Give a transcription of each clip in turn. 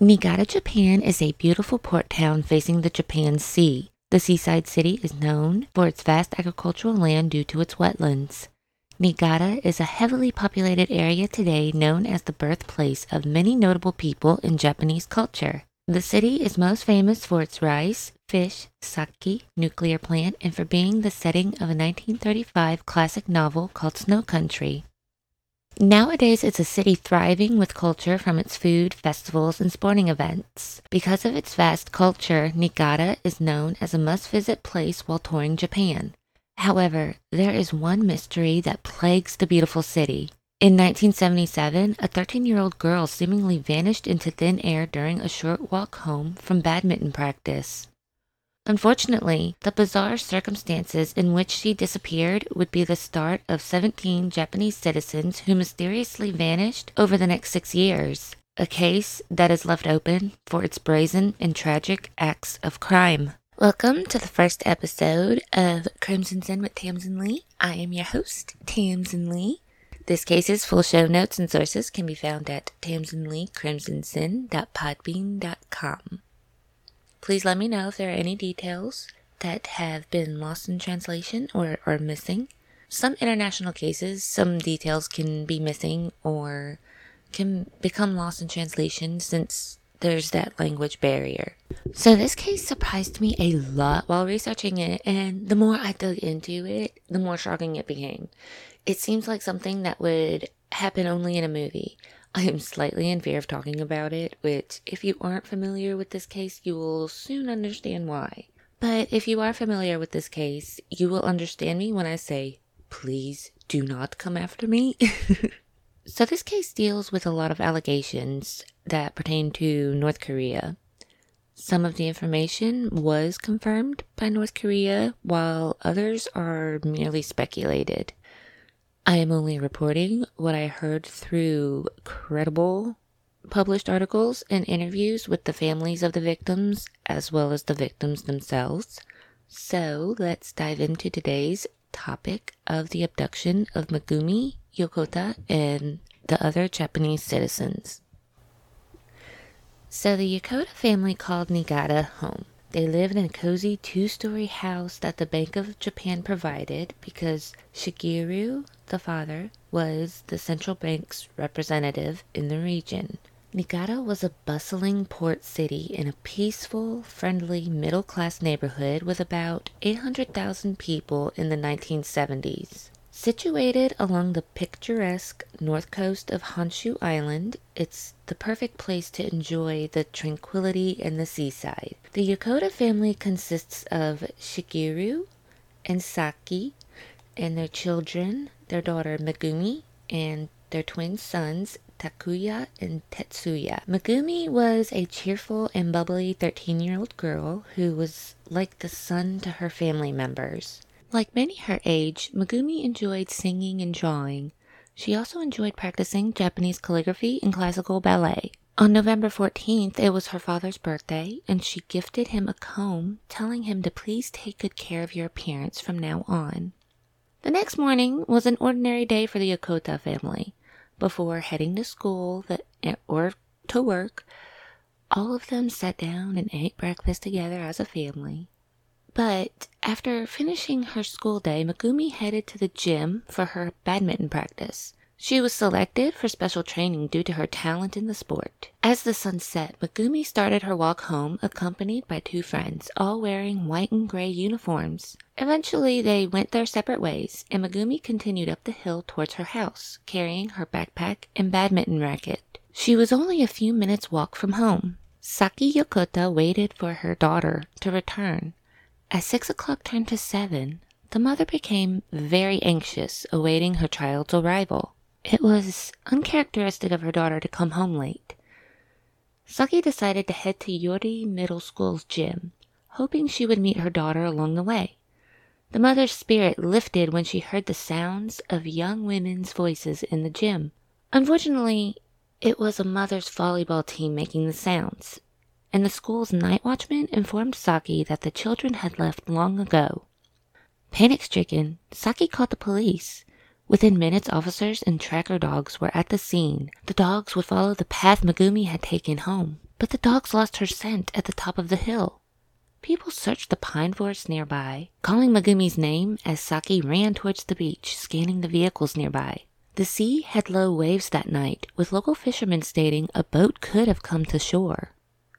Niigata, Japan is a beautiful port town facing the Japan Sea. The seaside city is known for its vast agricultural land due to its wetlands. Niigata is a heavily populated area today known as the birthplace of many notable people in Japanese culture. The city is most famous for its rice, fish, sake, nuclear plant, and for being the setting of a 1935 classic novel called Snow Country. Nowadays, it's a city thriving with culture from its food, festivals, and sporting events. Because of its vast culture, Niigata is known as a must visit place while touring Japan. However, there is one mystery that plagues the beautiful city. In 1977, a 13 year old girl seemingly vanished into thin air during a short walk home from badminton practice. Unfortunately, the bizarre circumstances in which she disappeared would be the start of 17 Japanese citizens who mysteriously vanished over the next six years, a case that is left open for its brazen and tragic acts of crime. Welcome to the first episode of Crimson Sin with Tamsin Leigh. I am your host, Tamsin Leigh. This case's full show notes and sources can be found at tamsinleecrimsonsin.podbean.com. Please let me know if there are any details that have been lost in translation or are missing. Some international cases, some details can be missing or can become lost in translation since there's that language barrier. So this case surprised me a lot while researching it, and the more I dug into it, the more shocking it became. It seems like something that would happen only in a movie. I am slightly in fear of talking about it, which, if you aren't familiar with this case, you will soon understand why. But if you are familiar with this case, you will understand me when I say, please do not come after me. so, this case deals with a lot of allegations that pertain to North Korea. Some of the information was confirmed by North Korea, while others are merely speculated. I am only reporting what I heard through credible published articles and interviews with the families of the victims as well as the victims themselves. So let's dive into today's topic of the abduction of Megumi, Yokota, and the other Japanese citizens. So the Yokota family called Niigata home. They lived in a cozy two story house that the Bank of Japan provided because Shigeru, the father, was the central bank's representative in the region. Niigata was a bustling port city in a peaceful, friendly, middle class neighborhood with about 800,000 people in the 1970s. Situated along the picturesque north coast of Honshu Island, it's the perfect place to enjoy the tranquility and the seaside. The Yokota family consists of Shigeru and Saki and their children, their daughter Megumi, and their twin sons Takuya and Tetsuya. Megumi was a cheerful and bubbly 13 year old girl who was like the sun to her family members. Like many her age, Megumi enjoyed singing and drawing. She also enjoyed practicing Japanese calligraphy and classical ballet. On November 14th, it was her father's birthday, and she gifted him a comb, telling him to please take good care of your appearance from now on. The next morning was an ordinary day for the Yokota family. Before heading to school or to work, all of them sat down and ate breakfast together as a family. But after finishing her school day, Megumi headed to the gym for her badminton practice. She was selected for special training due to her talent in the sport. As the sun set, Megumi started her walk home accompanied by two friends, all wearing white and gray uniforms. Eventually, they went their separate ways, and Megumi continued up the hill towards her house, carrying her backpack and badminton racket. She was only a few minutes' walk from home. Saki Yokota waited for her daughter to return. As six o'clock turned to seven, the mother became very anxious awaiting her child's arrival. It was uncharacteristic of her daughter to come home late. Saki decided to head to Yorii Middle School's gym, hoping she would meet her daughter along the way. The mother's spirit lifted when she heard the sounds of young women's voices in the gym. Unfortunately, it was a mother's volleyball team making the sounds, and the school's night watchman informed Saki that the children had left long ago. Panic stricken, Saki called the police. Within minutes, officers and tracker dogs were at the scene. The dogs would follow the path Megumi had taken home. but the dogs lost her scent at the top of the hill. People searched the pine forest nearby, calling Megumi's name as Saki ran towards the beach, scanning the vehicles nearby. The sea had low waves that night, with local fishermen stating a boat could have come to shore.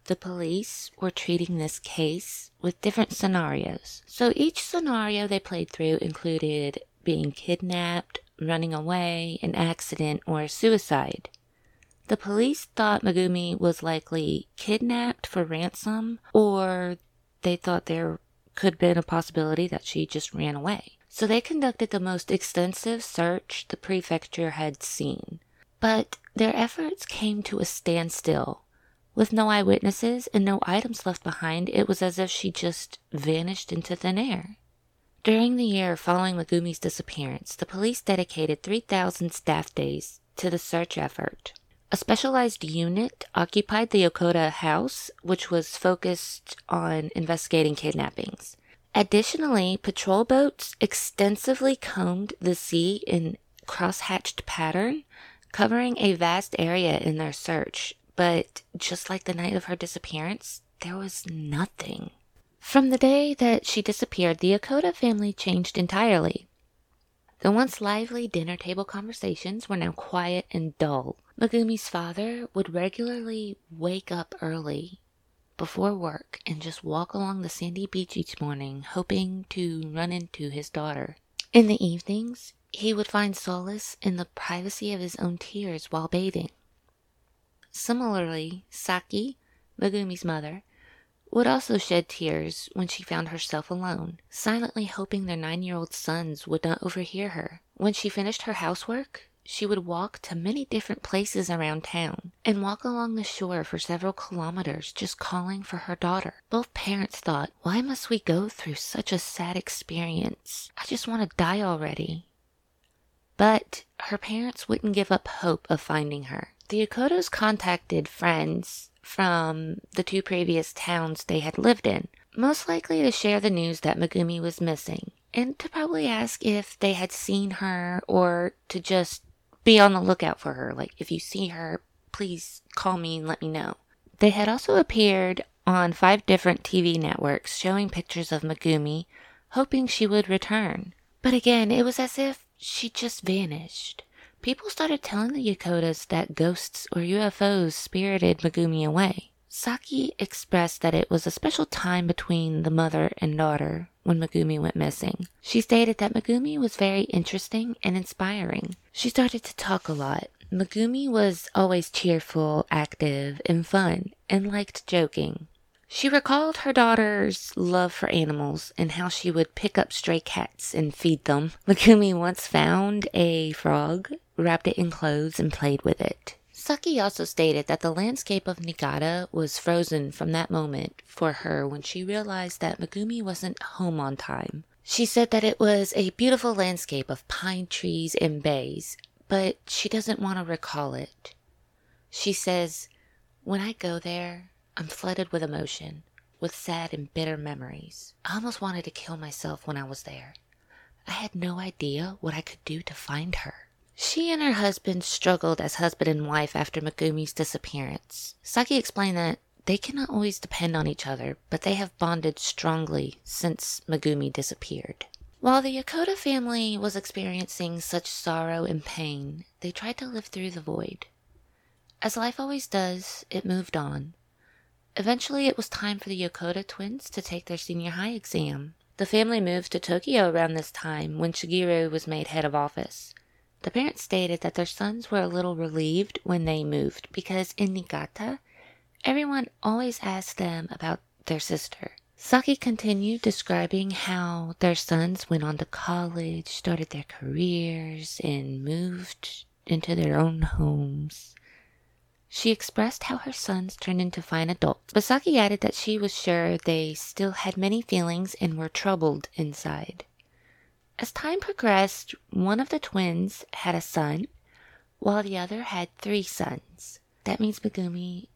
The police were treating this case with different scenarios. So each scenario they played through included being kidnapped, running away, an accident, or suicide. The police thought Megumi was likely kidnapped for ransom, or they thought there could have been a possibility that she just ran away. So they conducted the most extensive search the prefecture had seen. But their efforts came to a standstill. With no eyewitnesses and no items left behind, it was as if she just vanished into thin air. During the year following Megumi's disappearance, the police dedicated 3,000 staff days to the search effort. A specialized unit occupied the Yokota house, which was focused on investigating kidnappings. Additionally, patrol boats extensively combed the sea in cross-hatched pattern, covering a vast area in their search. But just like the night of her disappearance, there was nothing. From the day that she disappeared, the Yokota family changed entirely. The once lively dinner table conversations were now quiet and dull. Megumi's father would regularly wake up early before work and just walk along the sandy beach each morning, hoping to run into his daughter. In the evenings, he would find solace in the privacy of his own tears while bathing. Similarly, Saki, Megumi's mother, would also shed tears when she found herself alone, silently hoping their nine year old sons would not overhear her. When she finished her housework, she would walk to many different places around town and walk along the shore for several kilometers just calling for her daughter. Both parents thought, why must we go through such a sad experience? I just want to die already. But her parents wouldn't give up hope of finding her. The Yokotas contacted friends from the two previous towns they had lived in, most likely to share the news that Megumi was missing, and to probably ask if they had seen her or to just be on the lookout for her. Like, if you see her, please call me and let me know. They had also appeared on five different TV networks showing pictures of Megumi, hoping she would return. But again, it was as if she just vanished. People started telling the Yokotas that ghosts or UFOs spirited Megumi away. Saki expressed that it was a special time between the mother and daughter when Megumi went missing. She stated that Megumi was very interesting and inspiring. She started to talk a lot. Megumi was always cheerful, active, and fun, and liked joking. She recalled her daughter's love for animals and how she would pick up stray cats and feed them. Megumi once found a frog, wrapped it in clothes, and played with it. Saki also stated that the landscape of Niigata was frozen from that moment for her when she realized that Megumi wasn't home on time. She said that it was a beautiful landscape of pine trees and bays, but she doesn't want to recall it. She says, When I go there, I'm flooded with emotion, with sad and bitter memories. I almost wanted to kill myself when I was there. I had no idea what I could do to find her. She and her husband struggled as husband and wife after Megumi's disappearance. Saki explained that they cannot always depend on each other, but they have bonded strongly since Megumi disappeared. While the Yokota family was experiencing such sorrow and pain, they tried to live through the void. As life always does, it moved on. Eventually, it was time for the Yokota twins to take their senior high exam. The family moved to Tokyo around this time when Shigeru was made head of office. The parents stated that their sons were a little relieved when they moved because in Niigata, everyone always asked them about their sister. Saki continued describing how their sons went on to college, started their careers, and moved into their own homes. She expressed how her sons turned into fine adults, but Saki added that she was sure they still had many feelings and were troubled inside. As time progressed, one of the twins had a son, while the other had three sons. That means Megumi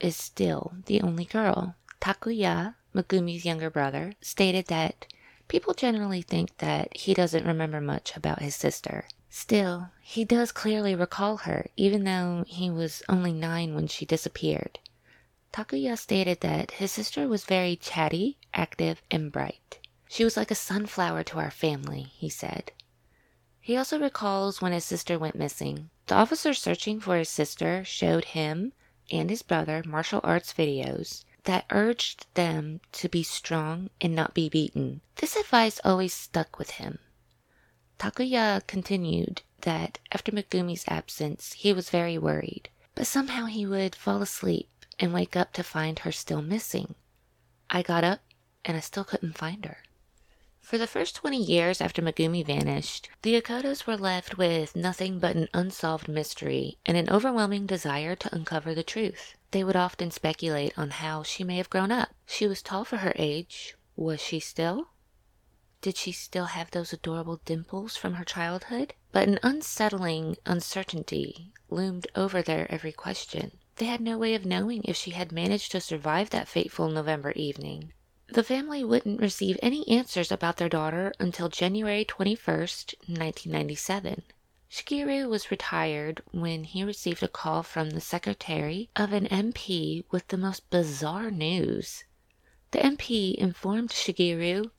is still the only girl. Takuya, Megumi's younger brother, stated that people generally think that he doesn't remember much about his sister. Still, he does clearly recall her, even though he was only nine when she disappeared. Takuya stated that his sister was very chatty, active, and bright. She was like a sunflower to our family, he said. He also recalls when his sister went missing. The officer searching for his sister showed him and his brother martial arts videos that urged them to be strong and not be beaten. This advice always stuck with him. Takuya continued that after Megumi's absence, he was very worried, but somehow he would fall asleep and wake up to find her still missing. I got up and I still couldn't find her. For the first 20 years after Megumi vanished, the Yokotas were left with nothing but an unsolved mystery and an overwhelming desire to uncover the truth. They would often speculate on how she may have grown up. She was tall for her age. Was she still? Did she still have those adorable dimples from her childhood? But an unsettling uncertainty loomed over their every question. They had no way of knowing if she had managed to survive that fateful November evening. The family wouldn't receive any answers about their daughter until January 21st, 1997. Shigeru was retired when he received a call from the secretary of an MP with the most bizarre news. The MP informed Shigeru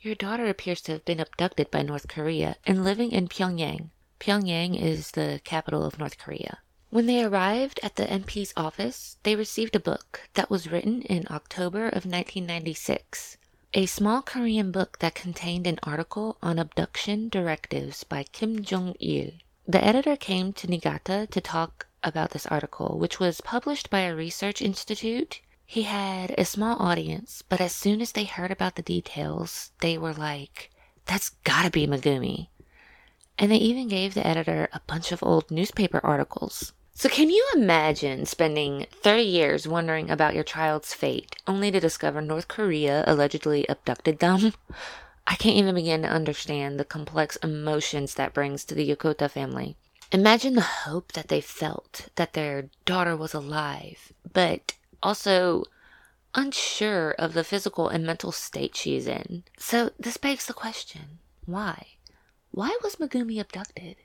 your daughter appears to have been abducted by North Korea and living in Pyongyang. Pyongyang is the capital of North Korea. When they arrived at the MP's office, they received a book that was written in October of 1996. A small Korean book that contained an article on abduction directives by Kim Jong il. The editor came to Niigata to talk about this article, which was published by a research institute he had a small audience, but as soon as they heard about the details, they were like, that's gotta be Megumi. And they even gave the editor a bunch of old newspaper articles. So, can you imagine spending 30 years wondering about your child's fate only to discover North Korea allegedly abducted them? I can't even begin to understand the complex emotions that brings to the Yokota family. Imagine the hope that they felt that their daughter was alive, but also unsure of the physical and mental state she is in. So this begs the question why? Why was Megumi abducted?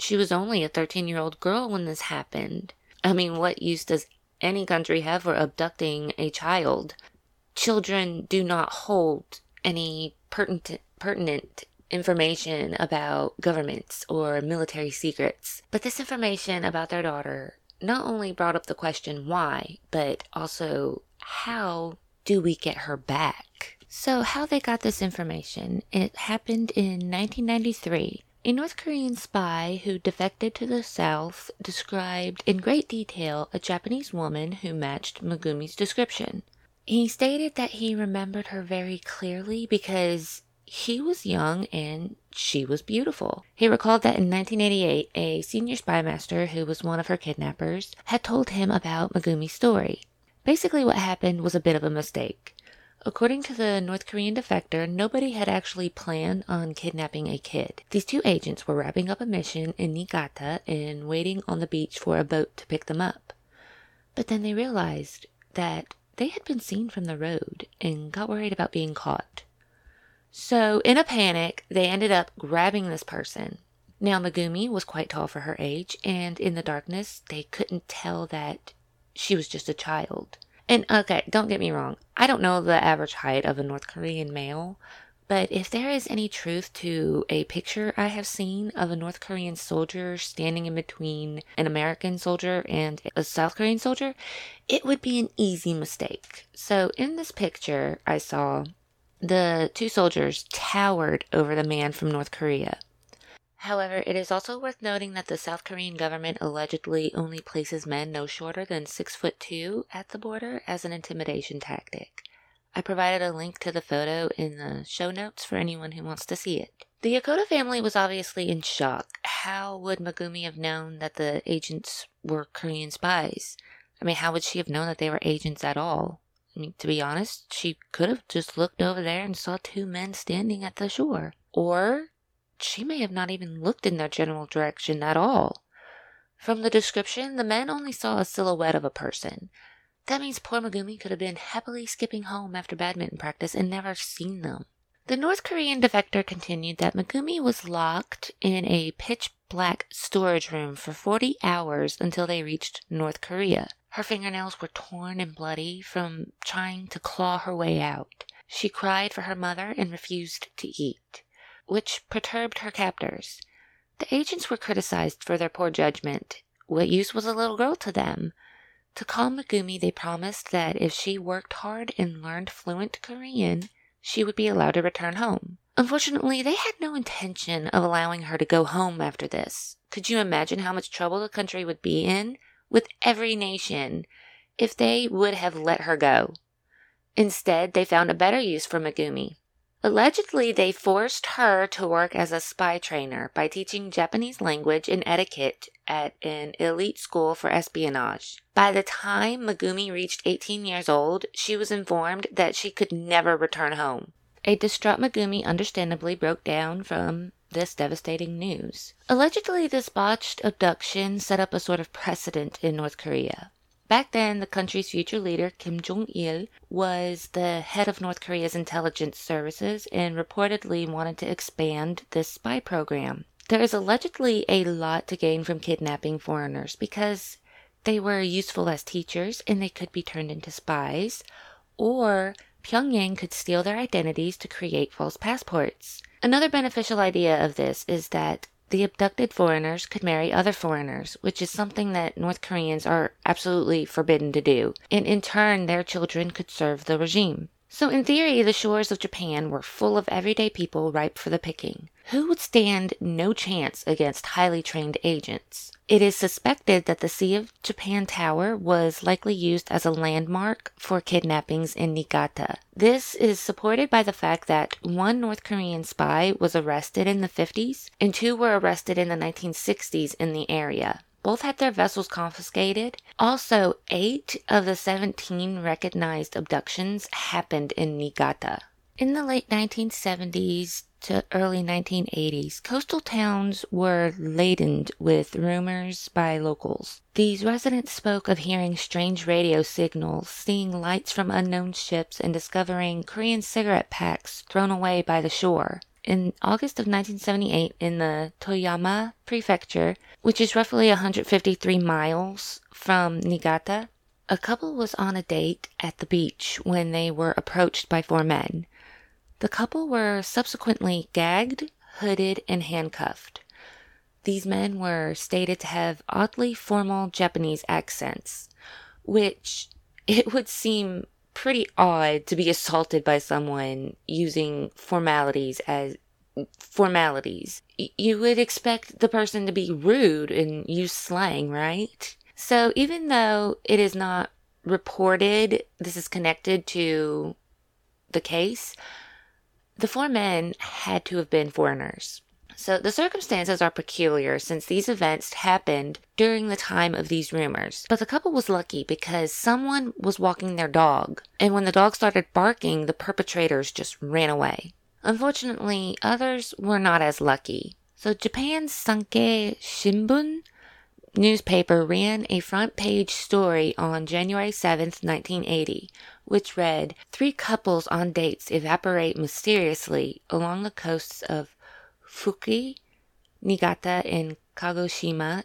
She was only a 13 year old girl when this happened. I mean, what use does any country have for abducting a child? Children do not hold any pertinent, pertinent information about governments or military secrets. But this information about their daughter not only brought up the question why, but also how do we get her back? So, how they got this information, it happened in 1993. A North Korean spy who defected to the South described in great detail a Japanese woman who matched Megumi's description. He stated that he remembered her very clearly because he was young and she was beautiful. He recalled that in 1988, a senior spy master who was one of her kidnappers had told him about Megumi's story. Basically, what happened was a bit of a mistake. According to the North Korean defector, nobody had actually planned on kidnapping a kid. These two agents were wrapping up a mission in Niigata and waiting on the beach for a boat to pick them up. But then they realized that they had been seen from the road and got worried about being caught. So, in a panic, they ended up grabbing this person. Now, Megumi was quite tall for her age, and in the darkness, they couldn't tell that she was just a child. And okay, don't get me wrong, I don't know the average height of a North Korean male, but if there is any truth to a picture I have seen of a North Korean soldier standing in between an American soldier and a South Korean soldier, it would be an easy mistake. So in this picture, I saw the two soldiers towered over the man from North Korea. However, it is also worth noting that the South Korean government allegedly only places men no shorter than six foot two at the border as an intimidation tactic. I provided a link to the photo in the show notes for anyone who wants to see it. The Yokota family was obviously in shock. How would Megumi have known that the agents were Korean spies? I mean, how would she have known that they were agents at all? I mean, to be honest, she could have just looked over there and saw two men standing at the shore. Or she may have not even looked in their general direction at all. From the description, the men only saw a silhouette of a person. That means poor Megumi could have been happily skipping home after badminton practice and never seen them. The North Korean defector continued that Megumi was locked in a pitch black storage room for 40 hours until they reached North Korea. Her fingernails were torn and bloody from trying to claw her way out. She cried for her mother and refused to eat, which perturbed her captors. The agents were criticized for their poor judgment. What use was a little girl to them? To calm Megumi, they promised that if she worked hard and learned fluent Korean, she would be allowed to return home. Unfortunately, they had no intention of allowing her to go home after this. Could you imagine how much trouble the country would be in with every nation if they would have let her go? Instead, they found a better use for Megumi. Allegedly, they forced her to work as a spy trainer by teaching Japanese language and etiquette at an elite school for espionage. By the time Megumi reached 18 years old, she was informed that she could never return home. A distraught Megumi understandably broke down from this devastating news. Allegedly, this botched abduction set up a sort of precedent in North Korea. Back then, the country's future leader, Kim Jong il, was the head of North Korea's intelligence services and reportedly wanted to expand this spy program. There is allegedly a lot to gain from kidnapping foreigners because they were useful as teachers and they could be turned into spies, or Pyongyang could steal their identities to create false passports. Another beneficial idea of this is that the abducted foreigners could marry other foreigners, which is something that North Koreans are absolutely forbidden to do, and in turn their children could serve the regime. So, in theory, the shores of Japan were full of everyday people ripe for the picking. Who would stand no chance against highly trained agents? It is suspected that the Sea of Japan Tower was likely used as a landmark for kidnappings in Niigata. This is supported by the fact that one North Korean spy was arrested in the 50s and two were arrested in the 1960s in the area. Both had their vessels confiscated. Also, eight of the 17 recognized abductions happened in Niigata. In the late 1970s to early 1980s, coastal towns were laden with rumors by locals. These residents spoke of hearing strange radio signals, seeing lights from unknown ships, and discovering Korean cigarette packs thrown away by the shore. In August of 1978, in the Toyama Prefecture, which is roughly 153 miles from Niigata, a couple was on a date at the beach when they were approached by four men. The couple were subsequently gagged, hooded, and handcuffed. These men were stated to have oddly formal Japanese accents, which it would seem pretty odd to be assaulted by someone using formalities as formalities. You would expect the person to be rude and use slang, right? So even though it is not reported this is connected to the case, the four men had to have been foreigners. So the circumstances are peculiar since these events happened during the time of these rumors. But the couple was lucky because someone was walking their dog, and when the dog started barking, the perpetrators just ran away. Unfortunately, others were not as lucky. So Japan's Sankei Shimbun newspaper ran a front page story on January 7th, 1980, which read Three couples on dates evaporate mysteriously along the coasts of Fukui, Niigata, and Kagoshima.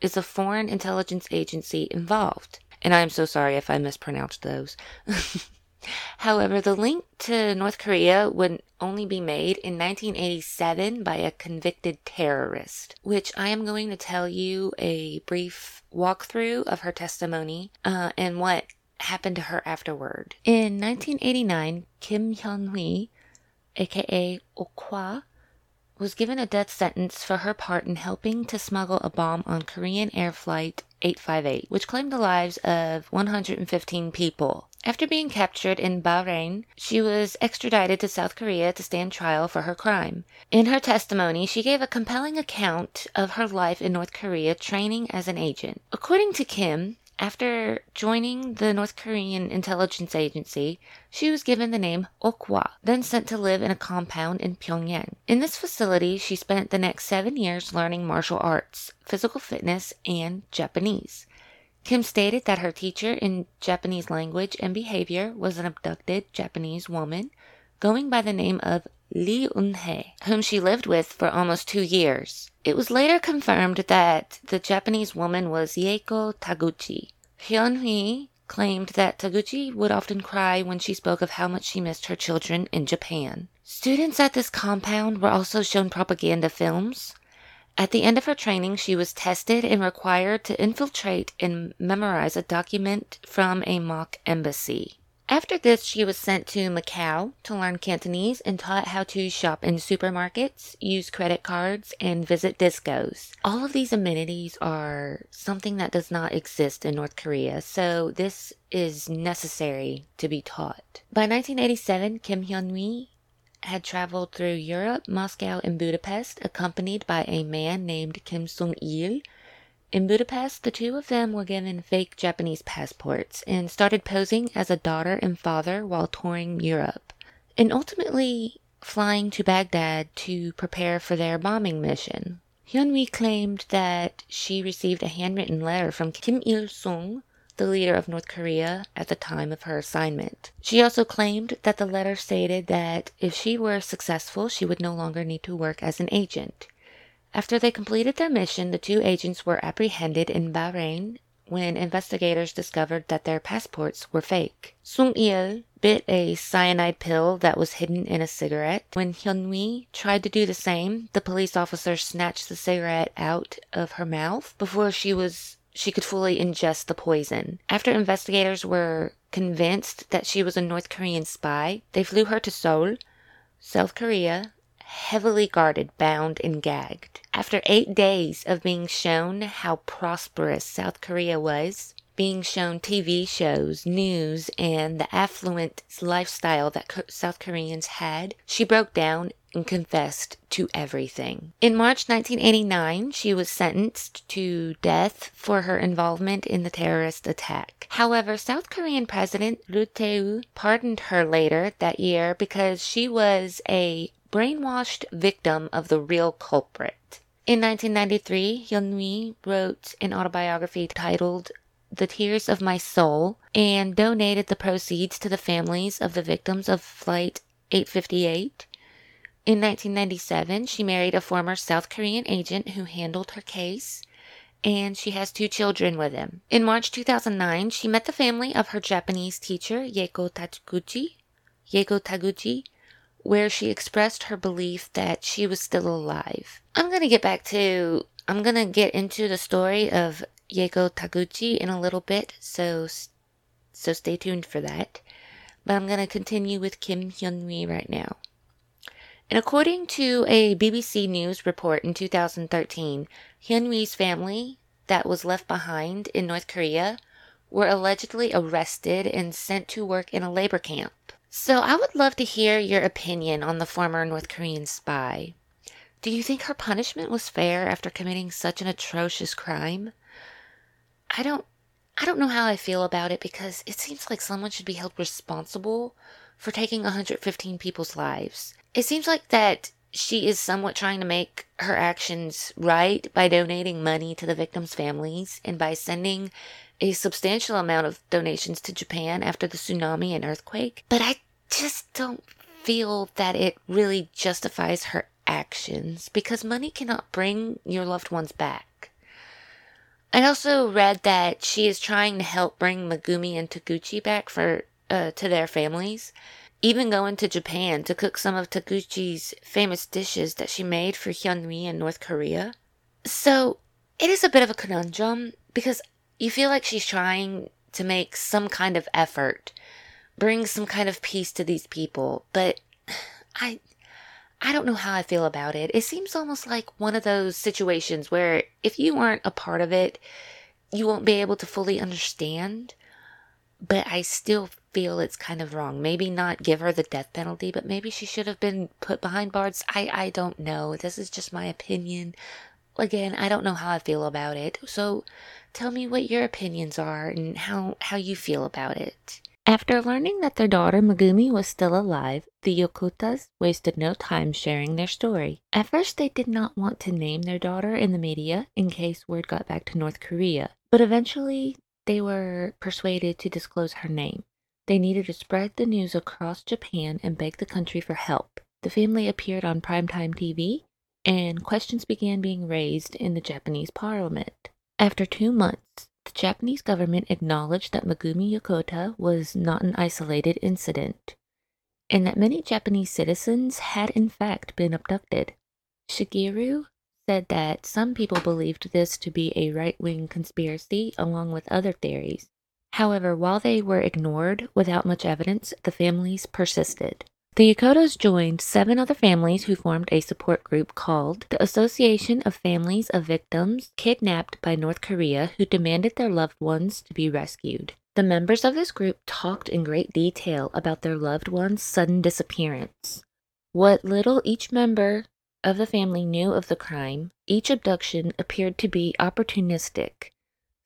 Is a foreign intelligence agency involved? And I am so sorry if I mispronounced those. However, the link to North Korea would only be made in 1987 by a convicted terrorist, which I am going to tell you a brief walkthrough of her testimony uh, and what happened to her afterward. In 1989, Kim Hyun Hui, aka Okwa, was given a death sentence for her part in helping to smuggle a bomb on Korean Air Flight 858, which claimed the lives of 115 people. After being captured in Bahrain, she was extradited to South Korea to stand trial for her crime. In her testimony, she gave a compelling account of her life in North Korea training as an agent. According to Kim, after joining the North Korean intelligence agency, she was given the name Okwa, then sent to live in a compound in Pyongyang. In this facility, she spent the next seven years learning martial arts, physical fitness, and Japanese. Kim stated that her teacher in Japanese language and behavior was an abducted Japanese woman going by the name of Lee Eun-hye, whom she lived with for almost two years. It was later confirmed that the Japanese woman was Yaeko Taguchi, Hyun-hee claimed that Taguchi would often cry when she spoke of how much she missed her children in Japan. Students at this compound were also shown propaganda films. At the end of her training, she was tested and required to infiltrate and memorize a document from a mock embassy. After this, she was sent to Macau to learn Cantonese and taught how to shop in supermarkets, use credit cards, and visit discos. All of these amenities are something that does not exist in North Korea, so this is necessary to be taught. By 1987, Kim Hyun-mi had traveled through Europe, Moscow, and Budapest, accompanied by a man named Kim Sung-il, in Budapest, the two of them were given fake Japanese passports and started posing as a daughter and father while touring Europe, and ultimately flying to Baghdad to prepare for their bombing mission. Hyun-mi claimed that she received a handwritten letter from Kim Il-sung, the leader of North Korea at the time of her assignment. She also claimed that the letter stated that if she were successful, she would no longer need to work as an agent. After they completed their mission, the two agents were apprehended in Bahrain when investigators discovered that their passports were fake. Sung Il bit a cyanide pill that was hidden in a cigarette. When Hyun-mi tried to do the same, the police officer snatched the cigarette out of her mouth before she was she could fully ingest the poison. After investigators were convinced that she was a North Korean spy, they flew her to Seoul, South Korea, heavily guarded, bound, and gagged. After eight days of being shown how prosperous South Korea was, being shown TV shows, news, and the affluent lifestyle that South Koreans had, she broke down and confessed to everything. In March 1989, she was sentenced to death for her involvement in the terrorist attack. However, South Korean President Roh Tae-woo pardoned her later that year because she was a brainwashed victim of the real culprit. In 1993, Hyun-mi wrote an autobiography titled The Tears of My Soul and donated the proceeds to the families of the victims of Flight 858. In 1997, she married a former South Korean agent who handled her case, and she has two children with him. In March 2009, she met the family of her Japanese teacher, Yaeko Taguchi. Yaeko Taguchi where she expressed her belief that she was still alive. I'm to get back to, I'm to get into the story of Yaeko Taguchi in a little bit, so, so stay tuned for that. But I'm to continue with Kim Hyun-mi right now. And according to a BBC News report in 2013, Hyun-mi's family that was left behind in North Korea were allegedly arrested and sent to work in a labor camp. So I would love to hear your opinion on the former North Korean spy. Do you think her punishment was fair after committing such an atrocious crime? I don't I don't know how I feel about it because it seems like someone should be held responsible for taking 115 people's lives. It seems like that she is somewhat trying to make her actions right by donating money to the victims' families and by sending a substantial amount of donations to Japan after the tsunami and earthquake, but I just don't feel that it really justifies her actions because money cannot bring your loved ones back. I also read that she is trying to help bring Megumi and Taguchi back for uh, to their families, even going to Japan to cook some of Taguchi's famous dishes that she made for Hyunmi in North Korea. So it is a bit of a conundrum because you feel like she's trying to make some kind of effort, bring some kind of peace to these people, but I I don't know how I feel about it. It seems almost like one of those situations where if you aren't a part of it, you won't be able to fully understand. But I still feel it's kind of wrong. Maybe not give her the death penalty, but maybe she should have been put behind bars. I, I don't know. This is just my opinion. Again, I don't know how I feel about it. So Tell me what your opinions are and how, how you feel about it. After learning that their daughter Megumi was still alive, the Yokotas wasted no time sharing their story. At first, they did not want to name their daughter in the media in case word got back to North Korea, but eventually they were persuaded to disclose her name. They needed to spread the news across Japan and beg the country for help. The family appeared on primetime TV, and questions began being raised in the Japanese parliament. After two months, the Japanese government acknowledged that Megumi Yokota was not an isolated incident, and that many Japanese citizens had in fact been abducted. Shigeru said that some people believed this to be a right wing conspiracy along with other theories. However, while they were ignored without much evidence, the families persisted. The Yokotas joined seven other families who formed a support group called the Association of Families of Victims Kidnapped by North Korea who demanded their loved ones to be rescued. The members of this group talked in great detail about their loved one's sudden disappearance. What little each member of the family knew of the crime, each abduction appeared to be opportunistic.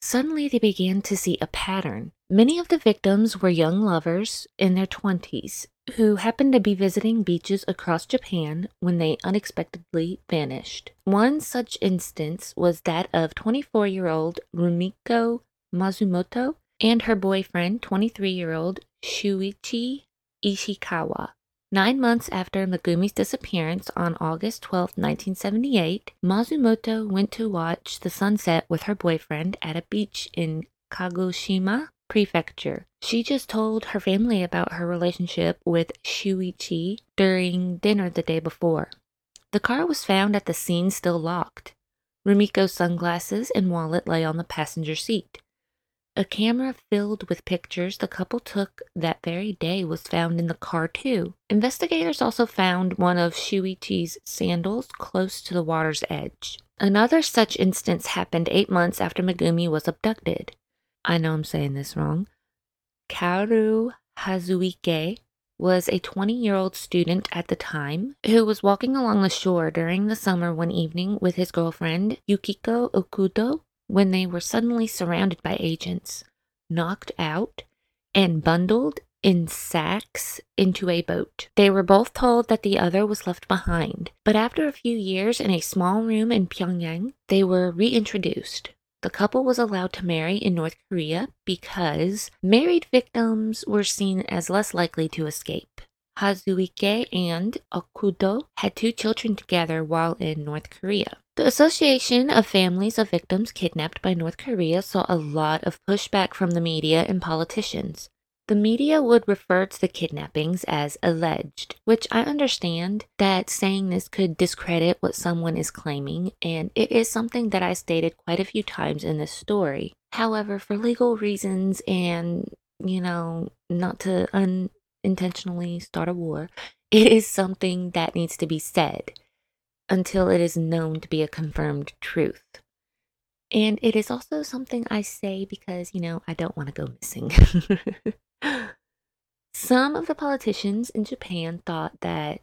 Suddenly, they began to see a pattern. Many of the victims were young lovers in their 20s who happened to be visiting beaches across Japan when they unexpectedly vanished. One such instance was that of 24 year old Rumiko Matsumoto and her boyfriend, 23 year old Shuichi Ichikawa. Nine months after Megumi's disappearance on August 12, 1978, Matsumoto went to watch the sunset with her boyfriend at a beach in Kagoshima Prefecture. She just told her family about her relationship with Shuichi during dinner the day before. The car was found at the scene still locked. Rumiko's sunglasses and wallet lay on the passenger seat. A camera filled with pictures the couple took that very day was found in the car, too. Investigators also found one of Shuichi's sandals close to the water's edge. Another such instance happened eight months after Megumi was abducted. I know I'm saying this wrong. Kaoru Hasuike was a 20 year old student at the time who was walking along the shore during the summer one evening with his girlfriend, Yukiko Okudo, when they were suddenly surrounded by agents, knocked out, and bundled in sacks into a boat. They were both told that the other was left behind, but after a few years in a small room in Pyongyang, they were reintroduced. The couple was allowed to marry in North Korea because married victims were seen as less likely to escape. Hasuike and Okudo had two children together while in North Korea. The Association of Families of Victims Kidnapped by North Korea saw a lot of pushback from the media and politicians. The media would refer to the kidnappings as alleged, which I understand that saying this could discredit what someone is claiming, and it is something that I stated quite a few times in this story. However, for legal reasons and, you know, not to unintentionally start a war, it is something that needs to be said until it is known to be a confirmed truth. And it is also something I say because, you know, I don't want to go missing. Some of the politicians in Japan thought that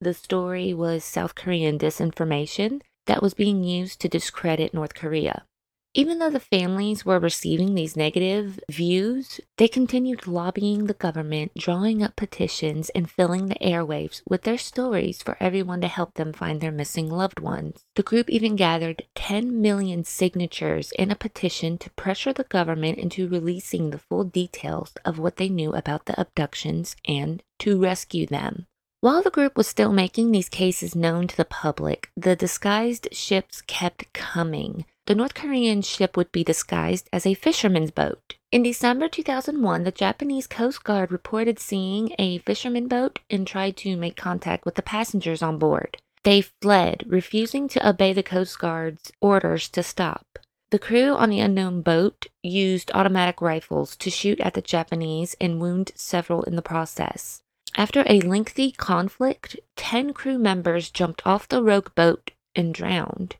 the story was South Korean disinformation that was being used to discredit North Korea. Even though the families were receiving these negative views, they continued lobbying the government, drawing up petitions, and filling the airwaves with their stories for everyone to help them find their missing loved ones. The group even gathered 10 million signatures in a petition to pressure the government into releasing the full details of what they knew about the abductions and to rescue them. While the group was still making these cases known to the public, the disguised ships kept coming the North Korean ship would be disguised as a fisherman's boat. In December 2001, the Japanese Coast Guard reported seeing a fisherman boat and tried to make contact with the passengers on board. They fled, refusing to obey the Coast Guard's orders to stop. The crew on the unknown boat used automatic rifles to shoot at the Japanese and wound several in the process. After a lengthy conflict, 10 crew members jumped off the rogue boat and drowned.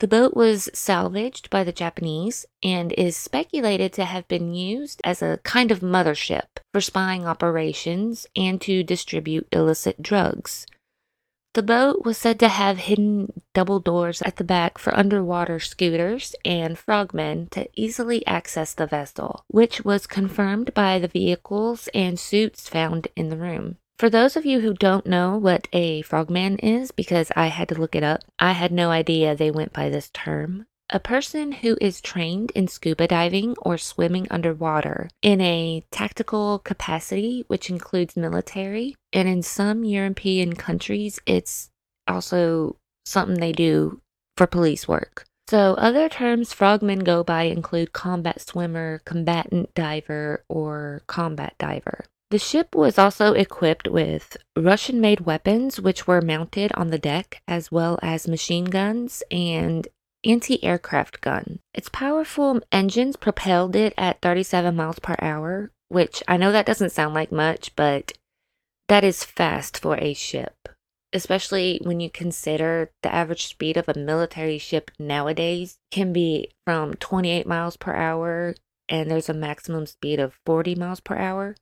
The boat was salvaged by the Japanese and is speculated to have been used as a kind of mothership for spying operations and to distribute illicit drugs. The boat was said to have hidden double doors at the back for underwater scooters and frogmen to easily access the vessel, which was confirmed by the vehicles and suits found in the room. For those of you who don't know what a frogman is, because I had to look it up, I had no idea they went by this term. A person who is trained in scuba diving or swimming underwater in a tactical capacity, which includes military, and in some European countries, it's also something they do for police work. So, other terms frogmen go by include combat swimmer, combatant diver, or combat diver. The ship was also equipped with Russian made weapons, which were mounted on the deck, as well as machine guns and anti aircraft gun. Its powerful engines propelled it at 37 miles per hour, which I know that doesn't sound like much, but that is fast for a ship, especially when you consider the average speed of a military ship nowadays can be from 28 miles per hour and there's a maximum speed of 40 miles per hour.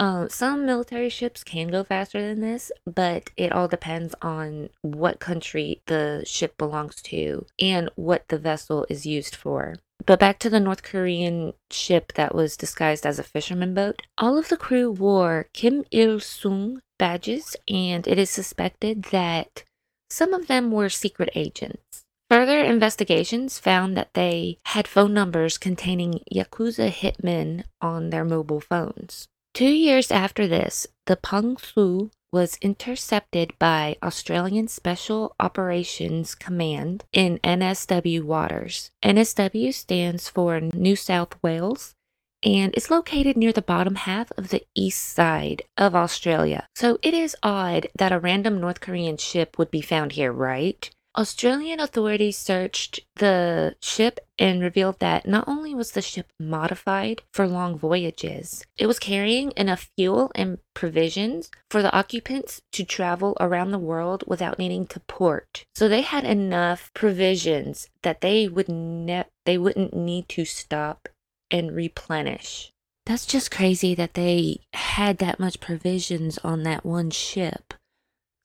Um, some military ships can go faster than this, but it all depends on what country the ship belongs to and what the vessel is used for. But back to the North Korean ship that was disguised as a fisherman boat. All of the crew wore Kim Il sung badges, and it is suspected that some of them were secret agents. Further investigations found that they had phone numbers containing Yakuza hitmen on their mobile phones. Two years after this, the Pong Su was intercepted by Australian Special Operations Command in NSW waters. NSW stands for New South Wales and is located near the bottom half of the east side of Australia. So it is odd that a random North Korean ship would be found here, right? Australian authorities searched the ship and revealed that not only was the ship modified for long voyages, it was carrying enough fuel and provisions for the occupants to travel around the world without needing to port. So they had enough provisions that they would ne- they wouldn't need to stop and replenish. That's just crazy that they had that much provisions on that one ship.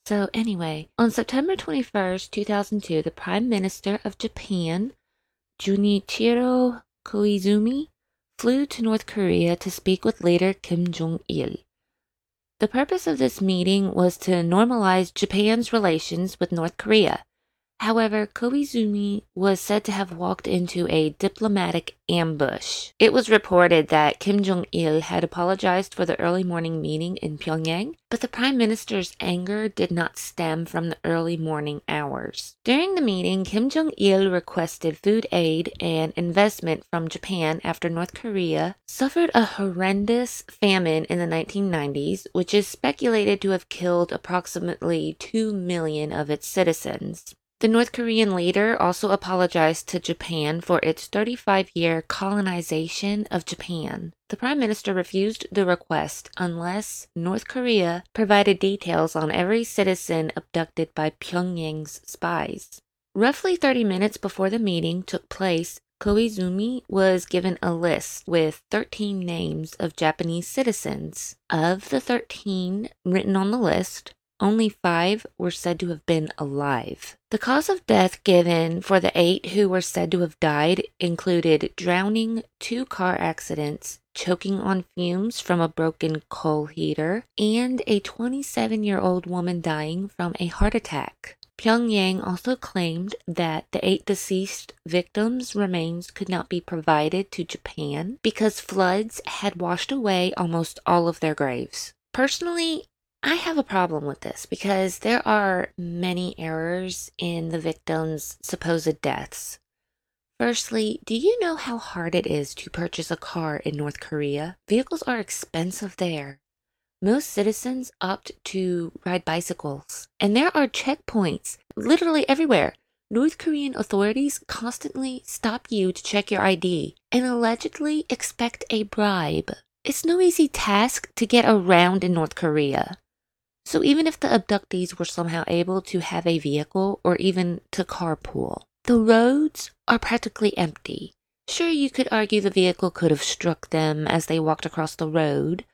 So, anyway, on September 21st, 2002, the Prime Minister of Japan, Junichiro Koizumi, flew to North Korea to speak with leader Kim Jong il. The purpose of this meeting was to normalize Japan's relations with North Korea However, Koizumi was said to have walked into a diplomatic ambush. It was reported that Kim Jong il had apologized for the early morning meeting in Pyongyang, but the prime minister's anger did not stem from the early morning hours. During the meeting, Kim Jong il requested food aid and investment from Japan after North Korea suffered a horrendous famine in the 1990s, which is speculated to have killed approximately 2 million of its citizens. The North Korean leader also apologized to Japan for its 35 year colonization of Japan. The prime minister refused the request unless North Korea provided details on every citizen abducted by Pyongyang's spies. Roughly 30 minutes before the meeting took place, Koizumi was given a list with 13 names of Japanese citizens. Of the 13 written on the list, only five were said to have been alive. The cause of death given for the eight who were said to have died included drowning, two car accidents, choking on fumes from a broken coal heater, and a 27 year old woman dying from a heart attack. Pyongyang also claimed that the eight deceased victims' remains could not be provided to Japan because floods had washed away almost all of their graves. Personally, I have a problem with this because there are many errors in the victim's supposed deaths. Firstly, do you know how hard it is to purchase a car in North Korea? Vehicles are expensive there. Most citizens opt to ride bicycles, and there are checkpoints literally everywhere. North Korean authorities constantly stop you to check your ID and allegedly expect a bribe. It's no easy task to get around in North Korea. So even if the abductees were somehow able to have a vehicle or even to carpool, the roads are practically empty. Sure, you could argue the vehicle could have struck them as they walked across the road,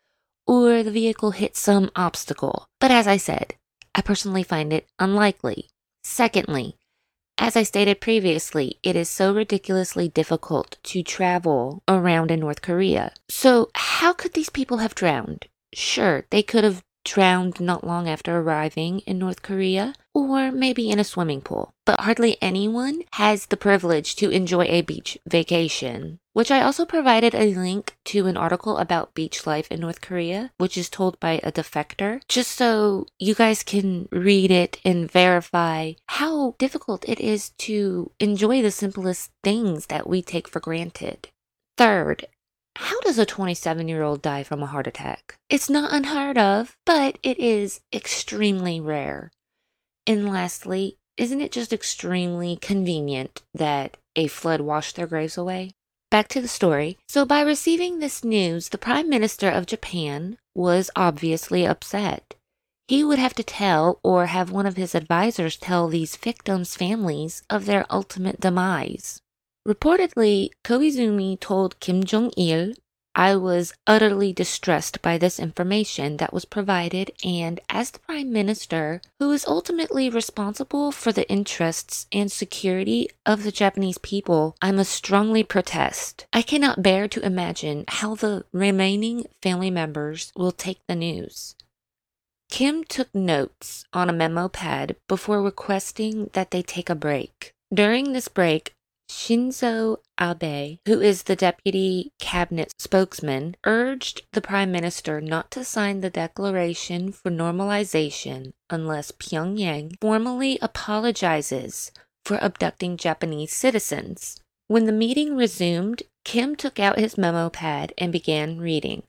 or the vehicle hit some obstacle. But as I said, I personally find it unlikely. Secondly, as I stated previously, it is so ridiculously difficult to travel around in North Korea. So, how could these people have drowned? Sure, they could have drowned not long after arriving in North Korea, or maybe in a swimming pool. But hardly anyone has the privilege to enjoy a beach vacation. Which I also provided a link to an article about beach life in North Korea, which is told by a defector, just so you guys can read it and verify how difficult it is to enjoy the simplest things that we take for granted. Third, how does a 27 year old die from a heart attack? It's not unheard of, but it is extremely rare. And lastly, isn't it just extremely convenient that a flood washed their graves away? Back to the story. So, by receiving this news, the Prime Minister of Japan was obviously upset. He would have to tell or have one of his advisors tell these victims' families of their ultimate demise. Reportedly, Koizumi told Kim Jong il, I was utterly distressed by this information that was provided, and as the Prime Minister, who is ultimately responsible for the interests and security of the Japanese people, I must strongly protest. I cannot bear to imagine how the remaining family members will take the news. Kim took notes on a memo pad before requesting that they take a break. During this break, Shinzo Abe, who is the deputy cabinet spokesman, urged the prime minister not to sign the declaration for normalization unless Pyongyang formally apologizes for abducting Japanese citizens. When the meeting resumed, Kim took out his memo pad and began reading.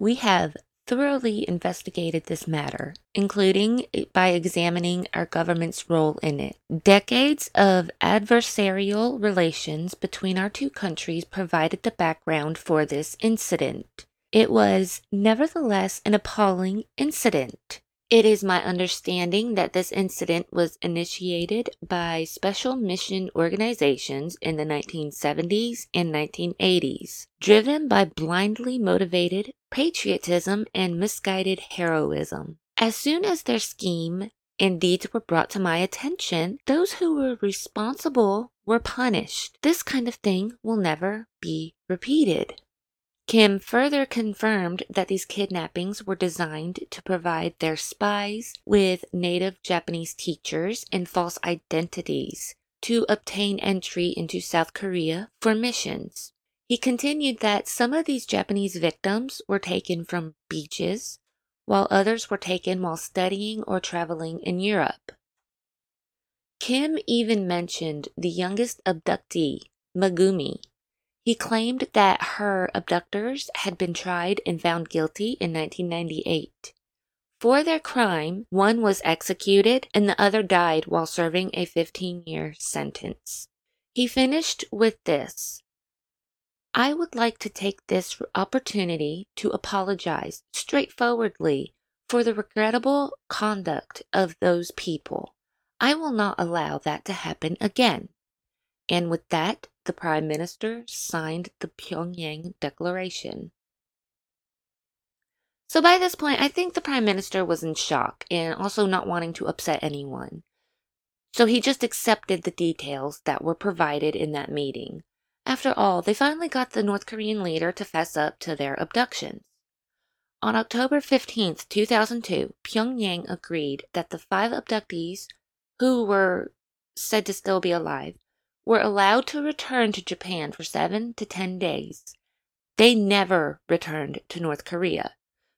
We have thoroughly investigated this matter, including by examining our government's role in it. Decades of adversarial relations between our two countries provided the background for this incident. It was, nevertheless, an appalling incident. It is my understanding that this incident was initiated by special mission organizations in the 1970s and 1980s, driven by blindly motivated patriotism and misguided heroism. As soon as their scheme and deeds were brought to my attention, those who were responsible were punished. This kind of thing will never be repeated. Kim further confirmed that these kidnappings were designed to provide their spies with native Japanese teachers and false identities to obtain entry into South Korea for missions. He continued that some of these Japanese victims were taken from beaches, while others were taken while studying or traveling in Europe. Kim even mentioned the youngest abductee, Megumi, he claimed that her abductors had been tried and found guilty in 1998. For their crime, one was executed and the other died while serving a 15 year sentence. He finished with this I would like to take this opportunity to apologize straightforwardly for the regrettable conduct of those people. I will not allow that to happen again. And with that, the Prime Minister signed the Pyongyang Declaration. So by this point, I think the Prime Minister was in shock and also not wanting to upset anyone. So he just accepted the details that were provided in that meeting. After all, they finally got the North Korean leader to fess up to their abductions. On October 15, 2002, Pyongyang agreed that the five abductees, who were said to still be alive, were allowed to return to Japan for seven to ten days. They never returned to North Korea.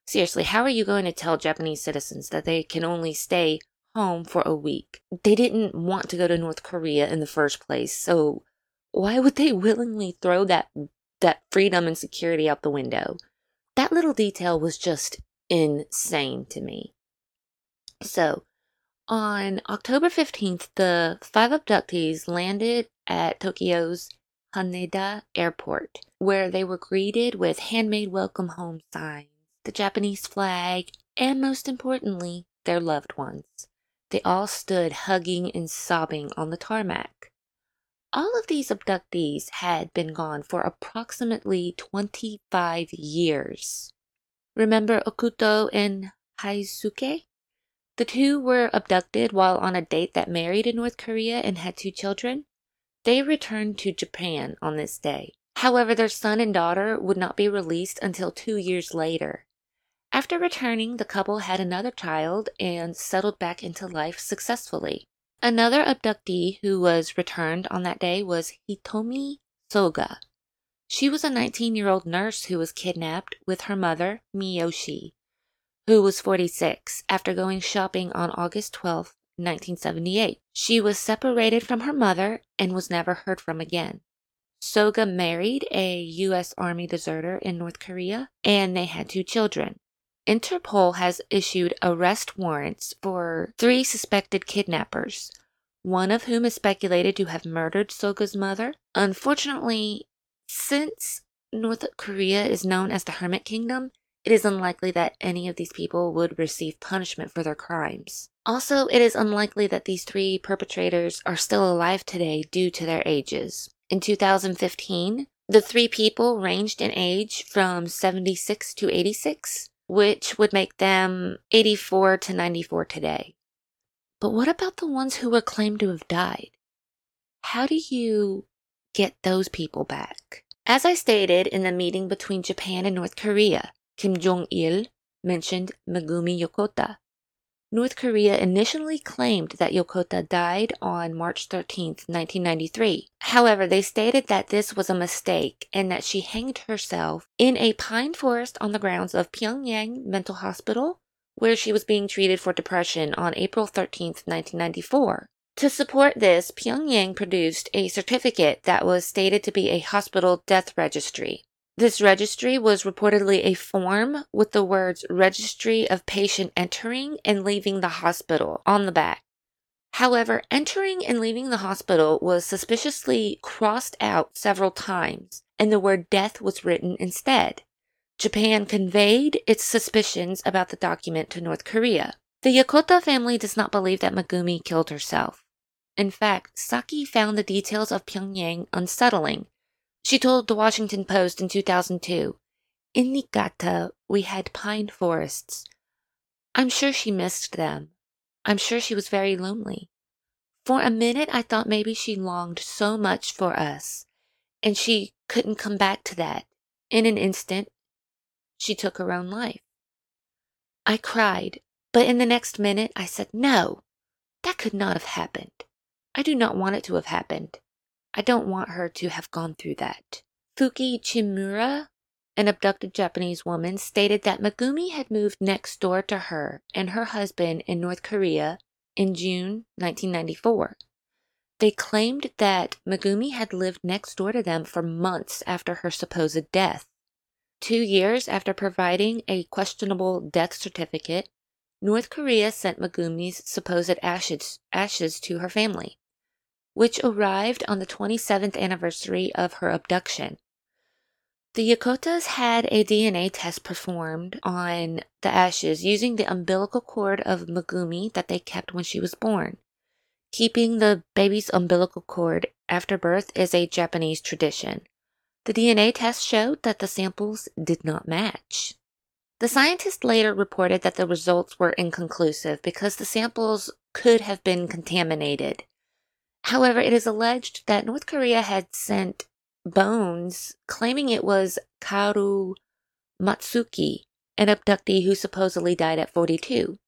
Seriously, how are you going to tell Japanese citizens that they can only stay home for a week? They didn't want to go to North Korea in the first place, so why would they willingly throw that that freedom and security out the window? That little detail was just insane to me. So, on October 15th, the five abductees landed at Tokyo's Haneda Airport, where they were greeted with handmade welcome home signs, the Japanese flag, and most importantly, their loved ones. They all stood hugging and sobbing on the tarmac. All of these abductees had been gone for approximately 25 years. Remember Okudo and Hasuike? The two were abducted while on a date that married in North Korea and had two children. They returned to Japan on this day. However, their son and daughter would not be released until two years later. After returning, the couple had another child and settled back into life successfully. Another abductee who was returned on that day was Hitomi Soga. She was a 19 year old nurse who was kidnapped with her mother, Miyoshi, who was 46, after going shopping on August 12, 1978. She was separated from her mother and was never heard from again. Soga married a U.S. Army deserter in North Korea, and they had two children. Interpol has issued arrest warrants for three suspected kidnappers, one of whom is speculated to have murdered Soga's mother. Unfortunately, since North Korea is known as the Hermit Kingdom, it is unlikely that any of these people would receive punishment for their crimes. Also, it is unlikely that these three perpetrators are still alive today due to their ages. In 2015, the three people ranged in age from 76 to 86 which would make them 84 to 94 today. But what about the ones who were claimed to have died? How do you get those people back? As I stated in the meeting between Japan and North Korea, Kim Jong il mentioned Megumi Yokota, North Korea initially claimed that Yokota died on March 13, 1993. However, they stated that this was a mistake and that she hanged herself in a pine forest on the grounds of Pyongyang Mental Hospital, where she was being treated for depression on April 13, 1994. To support this, Pyongyang produced a certificate that was stated to be a hospital death registry. This registry was reportedly a form with the words Registry of Patient Entering and Leaving the Hospital on the back. However, entering and leaving the hospital was suspiciously crossed out several times, and the word death was written instead. Japan conveyed its suspicions about the document to North Korea. The Yokota family does not believe that Megumi killed herself. In fact, Saki found the details of Pyongyang unsettling she told the Washington Post in 2002 In Niigata, we had pine forests. I'm sure she missed them. I'm sure she was very lonely. For a minute, I thought maybe she longed so much for us, and she couldn't come back to that. In an instant, she took her own life. I cried, but in the next minute I said, No, that could not have happened. I do not want it to have happened. I don't want her to have gone through that. Fuki Chimura, an abducted Japanese woman, stated that Megumi had moved next door to her and her husband in North Korea in June 1994. They claimed that Megumi had lived next door to them for months after her supposed death. Two years after providing a questionable death certificate, North Korea sent Megumi's supposed ashes, ashes to her family which arrived on the 27th anniversary of her abduction. The Yokotas had a DNA test performed on the ashes using the umbilical cord of Megumi that they kept when she was born. Keeping the baby's umbilical cord after birth is a Japanese tradition. The DNA test showed that the samples did not match. The scientists later reported that the results were inconclusive because the samples could have been contaminated. However, it is alleged that North Korea had sent bones claiming it was Karu Matsuki, an abductee who supposedly died at 42.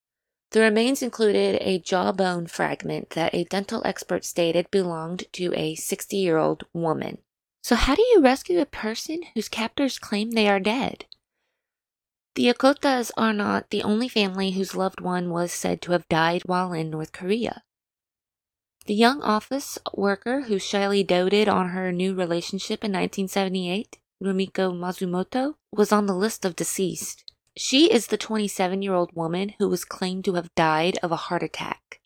The remains included a jawbone fragment that a dental expert stated belonged to a 60 year old woman. So, how do you rescue a person whose captors claim they are dead? The Yokotas are not the only family whose loved one was said to have died while in North Korea. The young office worker who shyly doted on her new relationship in 1978, Rumiko Matsumoto, was on the list of deceased. She is the 27 year old woman who was claimed to have died of a heart attack.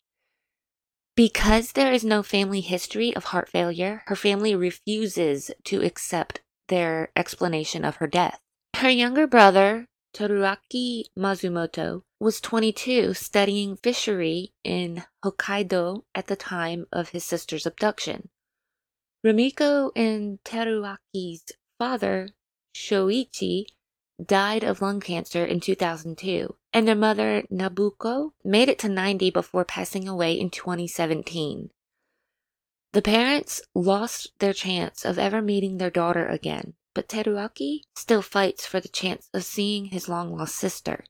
Because there is no family history of heart failure, her family refuses to accept their explanation of her death. Her younger brother, Teruaki Matsumoto was 22 studying fishery in Hokkaido at the time of his sister's abduction. Rumiko and Teruaki's father, Shoichi, died of lung cancer in 2002, and their mother, Nabuko, made it to 90 before passing away in 2017. The parents lost their chance of ever meeting their daughter again but Teruaki still fights for the chance of seeing his long lost sister.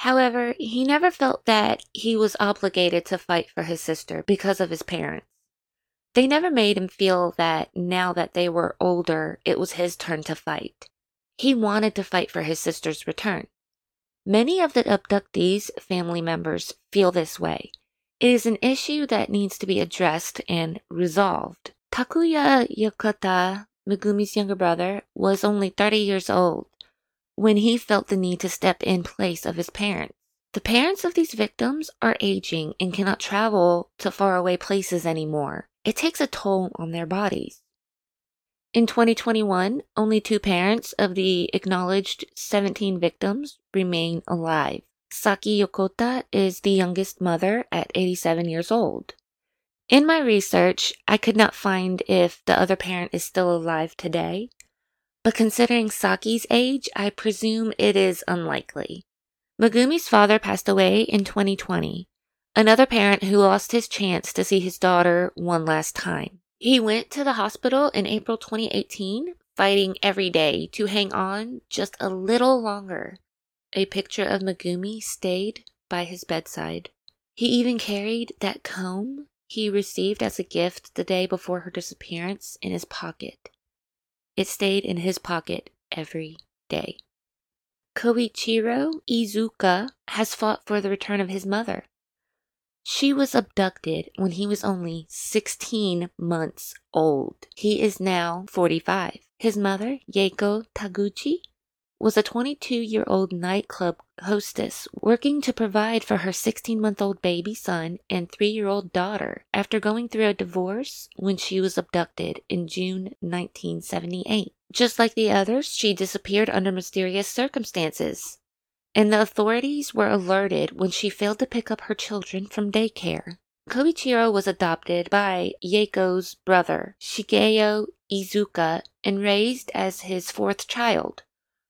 However, he never felt that he was obligated to fight for his sister because of his parents. They never made him feel that now that they were older, it was his turn to fight. He wanted to fight for his sister's return. Many of the abductees' family members feel this way. It is an issue that needs to be addressed and resolved. Takuya Yokota, Megumi's younger brother, was only 30 years old when he felt the need to step in place of his parents. The parents of these victims are aging and cannot travel to faraway places anymore. It takes a toll on their bodies. In 2021, only two parents of the acknowledged 17 victims remain alive. Saki Yokota is the youngest mother at 87 years old. In my research, I could not find if the other parent is still alive today, but considering Saki's age, I presume it is unlikely. Megumi's father passed away in 2020, another parent who lost his chance to see his daughter one last time. He went to the hospital in April 2018, fighting every day to hang on just a little longer. A picture of Megumi stayed by his bedside. He even carried that comb he received as a gift the day before her disappearance in his pocket. It stayed in his pocket every day. Koichiro Iizuka has fought for the return of his mother. She was abducted when he was only 16 months old. He is now 45. His mother, Yaeko Taguchi, was a 22 year old nightclub hostess working to provide for her 16 month old baby son and 3 year old daughter after going through a divorce when she was abducted in June 1978. Just like the others, she disappeared under mysterious circumstances. And the authorities were alerted when she failed to pick up her children from daycare. Koichiro was adopted by Yaeko's brother, Shigeo Iizuka, and raised as his fourth child.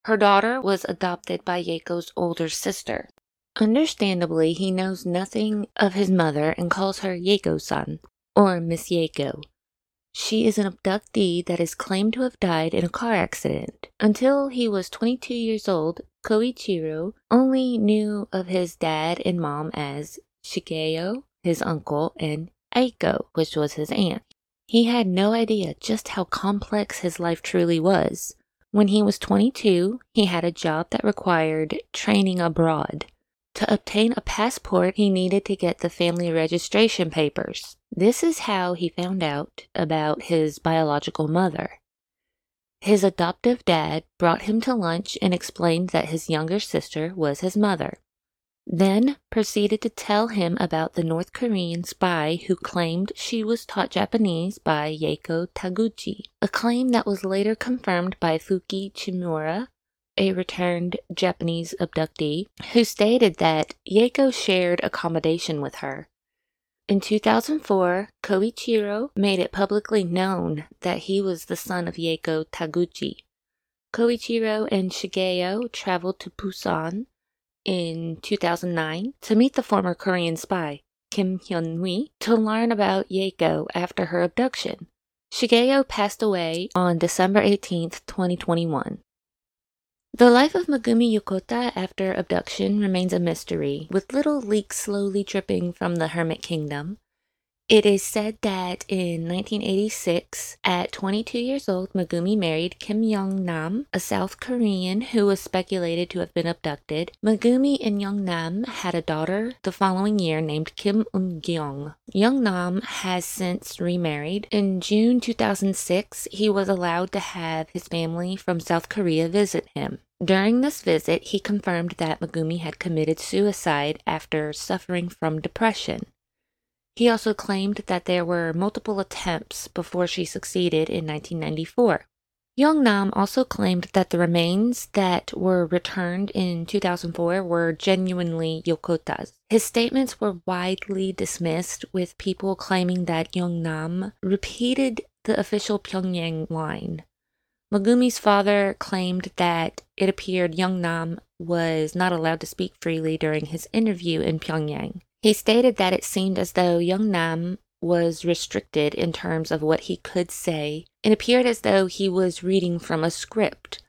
Her daughter was adopted by Yaeko's older sister. Understandably, he knows nothing of his mother and calls her Yaeko-san, or Miss Yako. She is an abductee that is claimed to have died in a car accident. Until he was 22 years old, Koichiro only knew of his dad and mom as Shigeo, his uncle, and Aiko, which was his aunt. He had no idea just how complex his life truly was. When he was 22, he had a job that required training abroad. To obtain a passport, he needed to get the family registration papers. This is how he found out about his biological mother. His adoptive dad brought him to lunch and explained that his younger sister was his mother then proceeded to tell him about the North Korean spy who claimed she was taught Japanese by Yaeko Taguchi, a claim that was later confirmed by Fuki Chimura, a returned Japanese abductee, who stated that Yaeko shared accommodation with her. In 2004, Koichiro made it publicly known that he was the son of Yaeko Taguchi. Koichiro and Shigeo traveled to Busan in 2009 to meet the former Korean spy, Kim Hyun-hui, to learn about Yaeko after her abduction. Shigeo passed away on December 18, 2021. The life of Megumi Yokota after abduction remains a mystery, with little leaks slowly dripping from the Hermit Kingdom. It is said that in 1986, at 22 years old, Megumi married Kim Young Nam, a South Korean who was speculated to have been abducted. Megumi and Young Nam had a daughter the following year named Kim Eun Gyung. Young Nam has since remarried. In June 2006, he was allowed to have his family from South Korea visit him. During this visit, he confirmed that Megumi had committed suicide after suffering from depression. He also claimed that there were multiple attempts before she succeeded in 1994. Young Nam also claimed that the remains that were returned in 2004 were genuinely Yokota's. His statements were widely dismissed, with people claiming that Young Nam repeated the official Pyongyang line. Megumi's father claimed that it appeared Young Nam was not allowed to speak freely during his interview in Pyongyang. He stated that it seemed as though young Nam was restricted in terms of what he could say. It appeared as though he was reading from a script.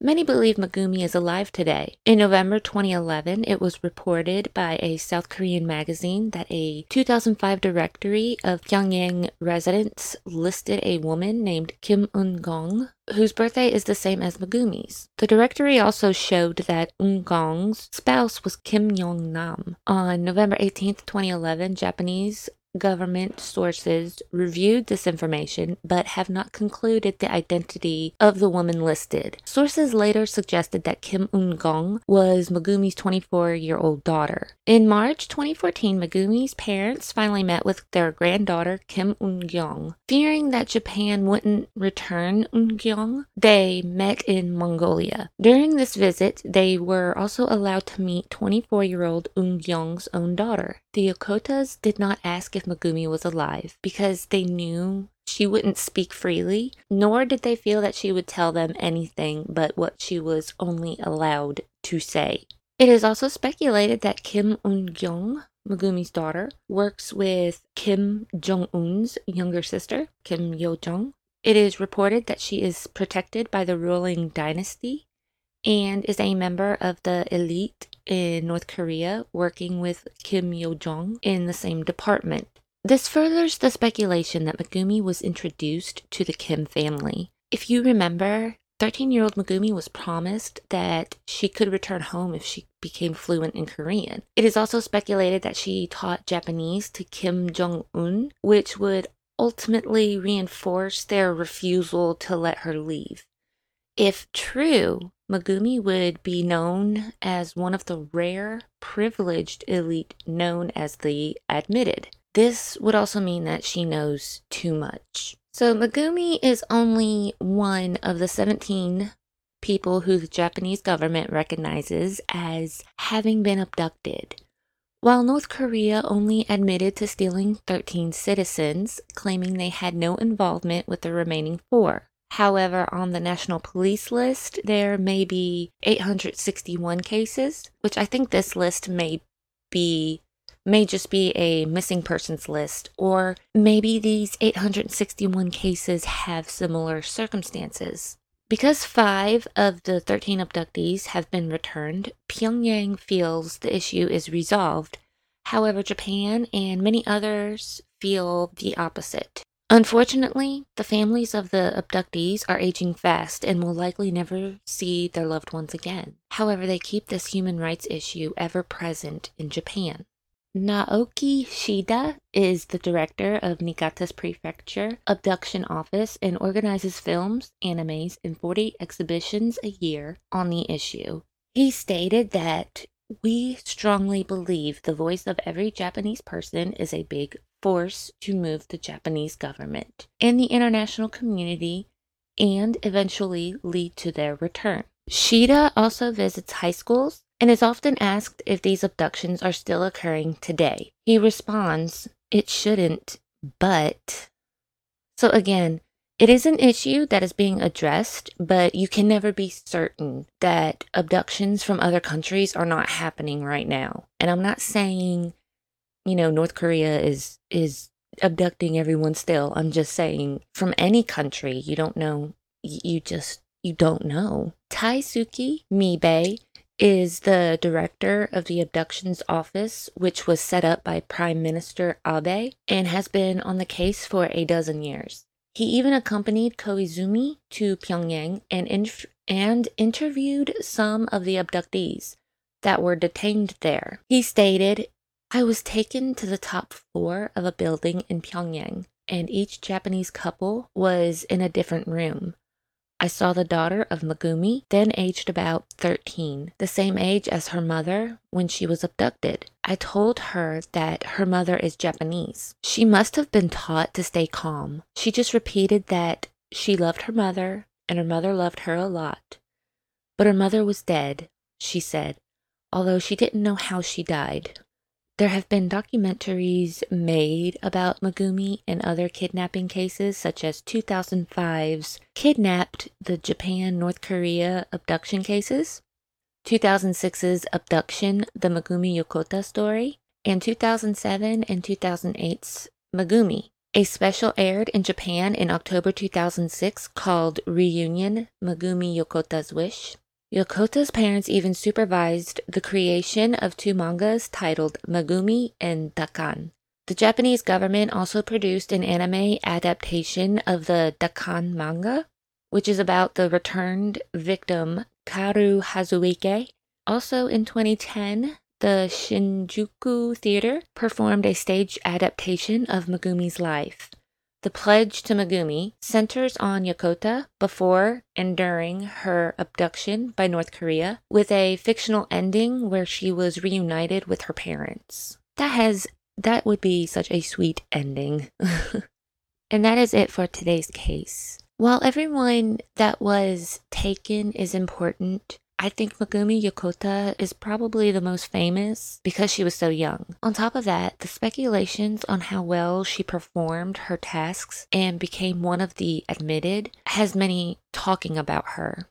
Many believe Megumi is alive today. In November 2011, it was reported by a South Korean magazine that a 2005 directory of Pyongyang residents listed a woman named Kim Un-gong, whose birthday is the same as Megumi's. The directory also showed that Un-gong's spouse was Kim Yong-nam. On November 18, 2011, Japanese government sources reviewed this information but have not concluded the identity of the woman listed. Sources later suggested that Kim Un-gong was Megumi's 24-year-old daughter. In March 2014, Megumi's parents finally met with their granddaughter Kim Un-gyong. Fearing that Japan wouldn't return Un-gyong, they met in Mongolia. During this visit, they were also allowed to meet 24-year-old Un-gyong's own daughter. The Yokotas did not ask if Megumi was alive because they knew she wouldn't speak freely, nor did they feel that she would tell them anything but what she was only allowed to say. It is also speculated that Kim Un-gyong, Megumi's daughter, works with Kim Jong-un's younger sister, Kim Yo-jong. It is reported that she is protected by the ruling dynasty and is a member of the elite in North Korea working with Kim Yo Jong in the same department. This furthers the speculation that Megumi was introduced to the Kim family. If you remember, 13 year old Megumi was promised that she could return home if she became fluent in Korean. It is also speculated that she taught Japanese to Kim Jong un, which would ultimately reinforce their refusal to let her leave. If true, Megumi would be known as one of the rare, privileged elite known as the admitted. This would also mean that she knows too much. So Megumi is only one of the 17 people who the Japanese government recognizes as having been abducted. While North Korea only admitted to stealing 13 citizens, claiming they had no involvement with the remaining four. However, on the national police list, there may be 861 cases, which I think this list may be may just be a missing persons list, or maybe these 861 cases have similar circumstances. Because five of the 13 abductees have been returned, Pyongyang feels the issue is resolved. However, Japan and many others feel the opposite. Unfortunately, the families of the abductees are aging fast and will likely never see their loved ones again. However, they keep this human rights issue ever present in Japan. Naoki Shida is the director of Niigata's Prefecture Abduction Office and organizes films, animes, and 40 exhibitions a year on the issue. He stated that we strongly believe the voice of every Japanese person is a big force to move the Japanese government and the international community and eventually lead to their return. Shida also visits high schools and is often asked if these abductions are still occurring today. He responds, It shouldn't, but. So again, it is an issue that is being addressed, but you can never be certain that abductions from other countries are not happening right now. And I'm not saying you know, North Korea is is abducting everyone still. I'm just saying from any country, you don't know you just you don't know. Taisuke Mibe is the director of the abductions office, which was set up by Prime Minister Abe and has been on the case for a dozen years. He even accompanied Koizumi to Pyongyang and, inf- and interviewed some of the abductees that were detained there. He stated, I was taken to the top floor of a building in Pyongyang, and each Japanese couple was in a different room. I saw the daughter of Megumi, then aged about 13, the same age as her mother when she was abducted. I told her that her mother is Japanese. She must have been taught to stay calm. She just repeated that she loved her mother and her mother loved her a lot. But her mother was dead, she said, although she didn't know how she died. There have been documentaries made about Megumi and other kidnapping cases, such as 2005's Kidnapped, the Japan North Korea abduction cases, 2006's Abduction, the Megumi Yokota story, and 2007 and 2008's Megumi. A special aired in Japan in October 2006 called Reunion Megumi Yokota's Wish. Yokota's parents even supervised the creation of two mangas titled Megumi and Dakan. The Japanese government also produced an anime adaptation of the Dakan manga, which is about the returned victim Karu Hasuike. Also in 2010, the Shinjuku Theater performed a stage adaptation of Megumi's life. The Pledge to Megumi centers on Yokota before and during her abduction by North Korea, with a fictional ending where she was reunited with her parents. That has that would be such a sweet ending. and that is it for today's case. While everyone that was taken is important, I think Megumi Yokota is probably the most famous because she was so young. On top of that, the speculations on how well she performed her tasks and became one of the admitted has many talking about her.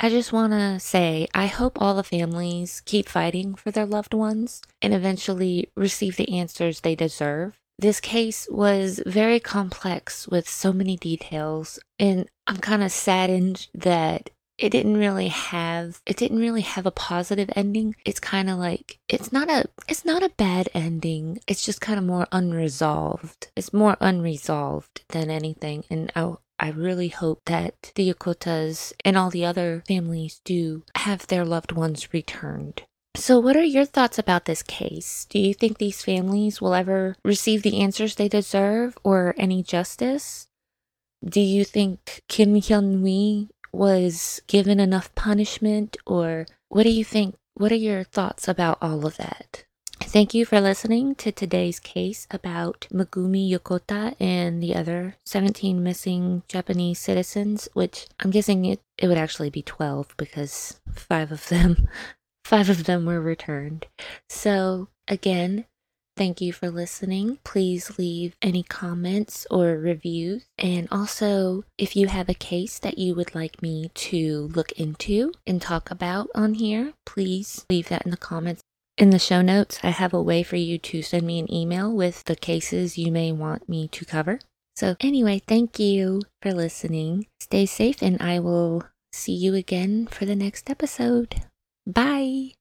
I just want to say, I hope all the families keep fighting for their loved ones and eventually receive the answers they deserve. This case was very complex with so many details, and I'm kind of saddened that it didn't really have it didn't really have a positive ending it's kind of like it's not a it's not a bad ending it's just kind of more unresolved it's more unresolved than anything and i I really hope that the Yokotas and all the other families do have their loved ones returned. So, what are your thoughts about this case? Do you think these families will ever receive the answers they deserve or any justice? Do you think Kim Hyun Mi was given enough punishment, or what do you think? What are your thoughts about all of that? Thank you for listening to today's case about Megumi Yokota and the other 17 missing Japanese citizens, which I'm guessing it, it would actually be 12 because five of them five of them were returned. So again, Thank you for listening. Please leave any comments or reviews. And also, if you have a case that you would like me to look into and talk about on here, please leave that in the comments. In the show notes, I have a way for you to send me an email with the cases you may want me to cover. So, anyway, thank you for listening. Stay safe, and I will see you again for the next episode. Bye.